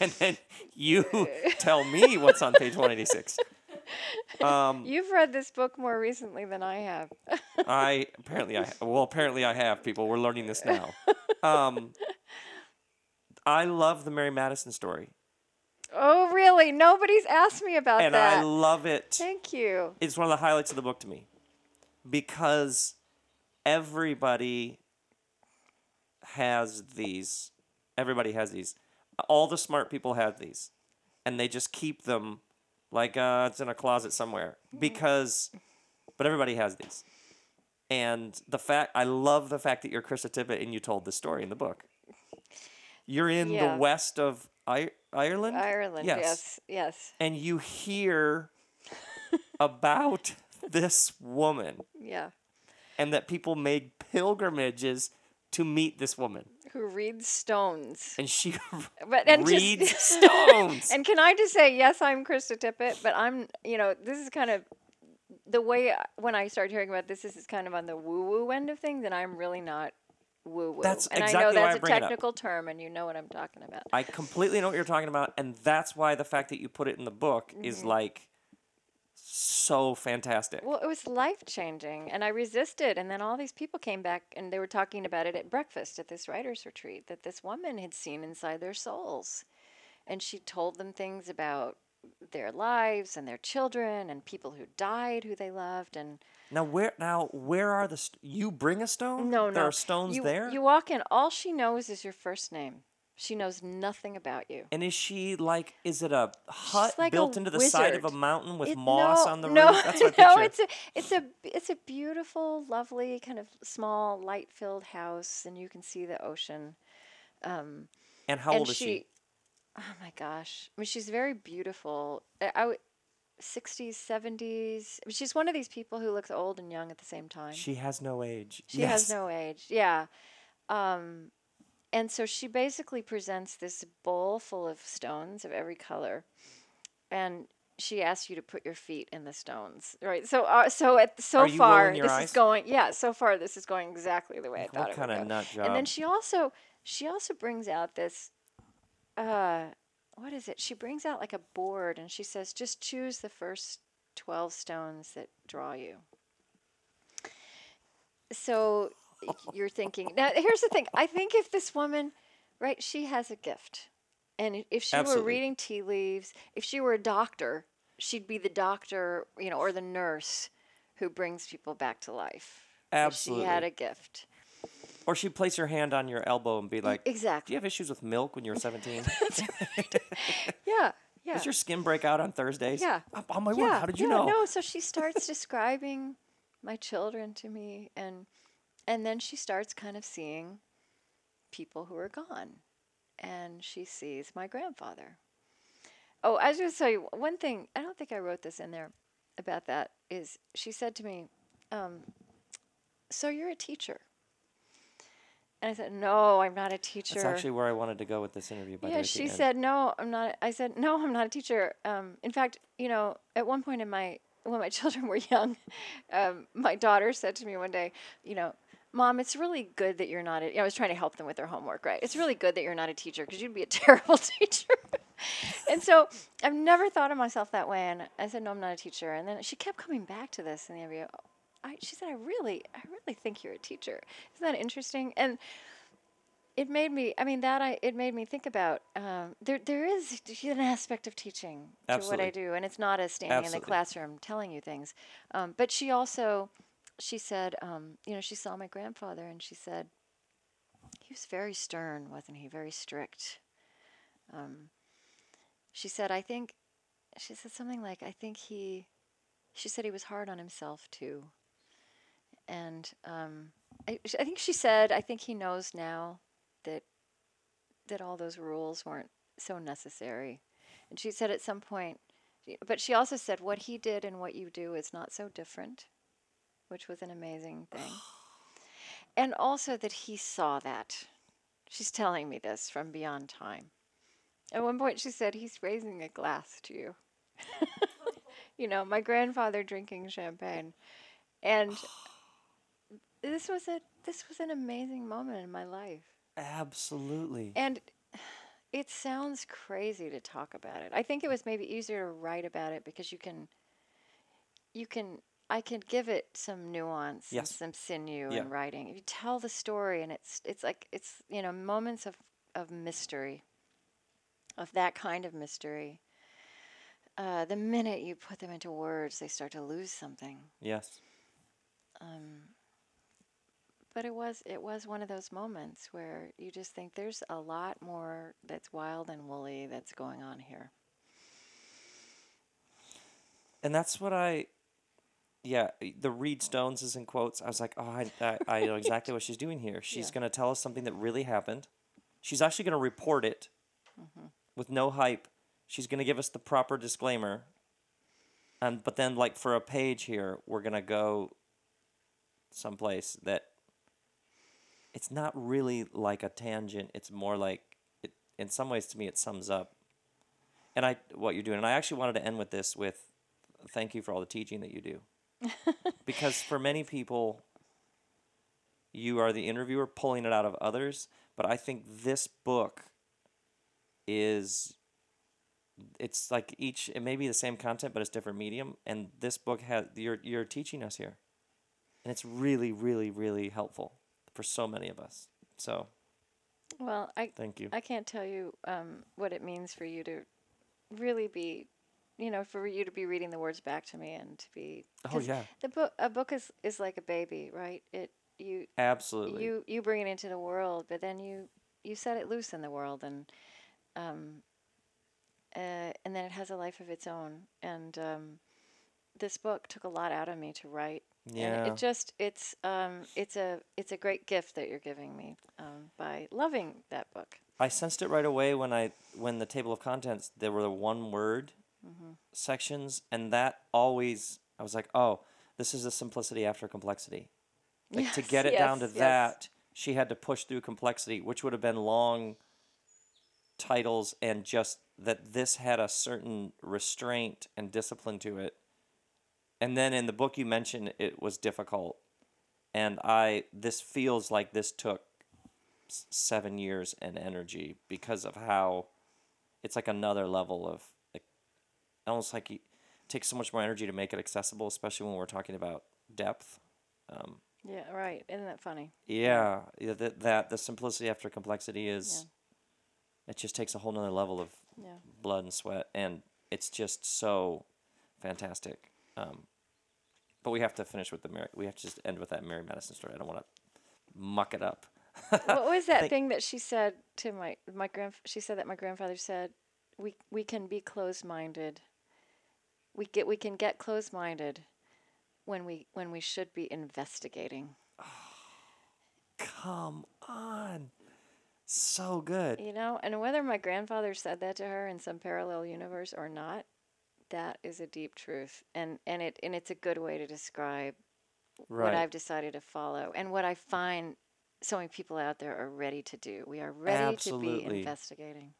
and then you tell me what's on page 186. Um, You've read this book more recently than I have. [LAUGHS] I apparently I well apparently I have people. We're learning this now. Um, I love the Mary Madison story, oh, really? Nobody's asked me about and that. And I love it. Thank you. It's one of the highlights of the book to me because everybody has these. Everybody has these. All the smart people have these, and they just keep them like uh, it's in a closet somewhere because. But everybody has these, and the fact I love the fact that you're Krista Tippett and you told the story in the book. You're in Yeah. the west of I- Ireland. Ireland. Yes. Yes. and you hear [LAUGHS] about this woman Yeah. and that people made pilgrimages to meet this woman Who reads stones. and she [LAUGHS] But and reads just, [LAUGHS] stones And can I just say, yes, I'm Krista Tippett, but I'm, you know, this is kind of the way I- when I started hearing about this, this is kind of on the woo woo end of things, and I'm really not woo woo. That's and I exactly know why I that's a bring it up. technical term, and you know what I'm talking about. i completely know what you're talking about and that's why the fact that you put it in the book is Mm-hmm. like so fantastic. Well, it was life changing, and I resisted. And then all these people came back, and they were talking about it at breakfast at this writers' retreat that this woman had seen inside their souls, and she told them things about their lives and their children and people who died who they loved and now where now where are the st- you bring a stone? No there no. there are stones you, there? you walk in all she knows is your first name she knows nothing about you and is she like is it a hut like a built into the side of a mountain with It- moss no, on the no, roof that's what [LAUGHS] no, it's a it's a it's a beautiful, lovely kind of small, light-filled house, and you can see the ocean. Um, and how and old is she Oh my gosh! I mean, she's very beautiful. I I, I w- 60s, 70s. I mean, she's one of these people who looks old and young at the same time. She has no age. She has no age. Yeah. Um, and so she basically presents this bowl full of stones of every color, and she asks you to put your feet in the stones. Right. So, uh, so at so far, this eyes? is going. Yeah. So far, this is going exactly the way I thought What it kind would of go. nut job? And then she also she also brings out this. Uh, what is it? She brings out like a board, and she says, "Just choose the first twelve stones that draw you." So you're thinking now. Here's the thing. I think if this woman, right, she has a gift, and if she Absolutely. were reading tea leaves, if she were a doctor, she'd be the doctor, you know, or the nurse who brings people back to life. If she had a gift. or she'd place her hand on your elbow and be like, Exactly. "Do you have issues with milk when you were 17? Yeah. Yeah. Does your skin break out on Thursdays?" Yeah. Oh, oh my yeah. word! How did you yeah, know? No, so she starts describing my children to me and and then she starts kind of seeing people who are gone. And she sees my grandfather. Oh, I was going to tell you one thing. I don't think I wrote this in there about that. Is she said to me, um, "So you're a teacher?" And I said, "No, I'm not a teacher." That's actually where I wanted to go with this interview. By Yeah, she said, "No, I'm not." I said, "No, I'm not a teacher." Um, in fact, you know, at one point in my when my [LAUGHS] children were young, um, my daughter said to me one day, "You know, mom, it's really good that you're not." A, I was trying to help them with their homework, right? It's really good that you're not a teacher because you'd be a [LAUGHS] terrible teacher. and so I've never thought of myself that way. And I said, "No, I'm not a teacher." And then she kept coming back to this in the interview. I, she said, "I really, I really think you're a teacher." Isn't that interesting? And it made me i mean that i it made me think about um, there there is an aspect of teaching to what i do and it's not as standing in the classroom telling you things um, but she also she said um, you know she saw my grandfather and she said he was very stern wasn't he? Very strict. Um, she said i think she said something like i think he she said he was hard on himself too. And um, I, I think she said i think he knows now that that all those rules weren't so necessary. And she said at some point, but she also said what he did and what you do is not so different, which was an amazing thing. and also that he saw that. She's telling me this from beyond time. At one point, she said, He's raising a glass to you. [LAUGHS] you know, my grandfather drinking champagne. And this was a this was an amazing moment in my life. Absolutely. And it sounds crazy to talk about it. I think it was maybe easier to write about it because you can you can I can give it some nuance Yes. and some sinew Yeah. in writing. You tell the story and it's it's like it's you know moments of of mystery of that kind of mystery. Uh, the minute you put them into words, they start to lose something. Yes. But it was it was one of those moments where you just think there's a lot more that's wild and woolly that's going on here. And that's what I, yeah, the Reed Stones is in quotes. I was like, oh, I, I, I know [LAUGHS] exactly what she's doing here. She's Yeah. going to tell us something that really happened. She's actually going to report it Mm-hmm. with no hype. She's going to give us the proper disclaimer. And but then, like for a page here, we're going to go someplace that it's not really like a tangent. It's more like, it, in some ways, to me, it sums up and I what you're doing. And I actually wanted to end with this with thank you for all the teaching that you do. [LAUGHS] because for many people you are the interviewer pulling it out of others, but I think this book is it's like each it may be the same content but it's different medium and this book has you're you're teaching us here. And it's really really really helpful for so many of us. So, Well, I thank you. I can't tell you um, what it means for you to really be, you know, for you to be reading the words back to me and to be. Oh yeah. The book a book is is like a baby, right? It you Absolutely. you you bring it into the world, but then you you set it loose in the world, and um, uh, and then it has a life of its own. And um, this book took a lot out of me to write. yeah. And it just it's um it's a it's a great gift that you're giving me um, by loving that book. I sensed it right away when I when the table of contents there were the one word sections and that always I was like, "Oh, this is a simplicity after complexity." Like to get it down to yes, yes. that, she had to push through complexity, which would have been long titles and just that this had a certain restraint and discipline to it. And then in the book you mentioned it was difficult. And I this feels like this took 7 years and energy because of how it's like another level of almost like it takes so much more energy to make it accessible, especially when we're talking about depth. Um, Yeah, right. Isn't that funny? yeah, yeah that, that the simplicity after complexity is Yeah. it just takes a whole nother level of Yeah. blood and sweat and it's just so fantastic. Um, but we have to finish with the Mary, we have to just end with that Mary Madison story. I don't want to muck it up. what was [LAUGHS] that thing that she said to my my grand? She said that my grandfather said, "We we can be closed minded. We get we can get closed minded when we when we should be investigating." [SIGHS] Come on. So good. You know, and whether my grandfather said that to her in some parallel universe or not, that is a deep truth, and and it and it's a good way to describe what I've decided to follow and what I find so many people out there are ready to do. We are ready to Absolutely. be investigating.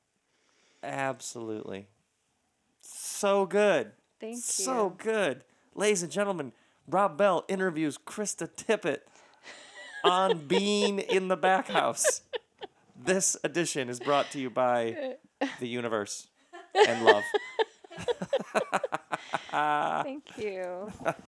Absolutely. So good. Thank So you. good. Ladies and gentlemen, Rob Bell interviews Krista Tippett on [LAUGHS] Being in the Back House. This edition is brought to you by the universe and love. [LAUGHS] Thank you. [LAUGHS]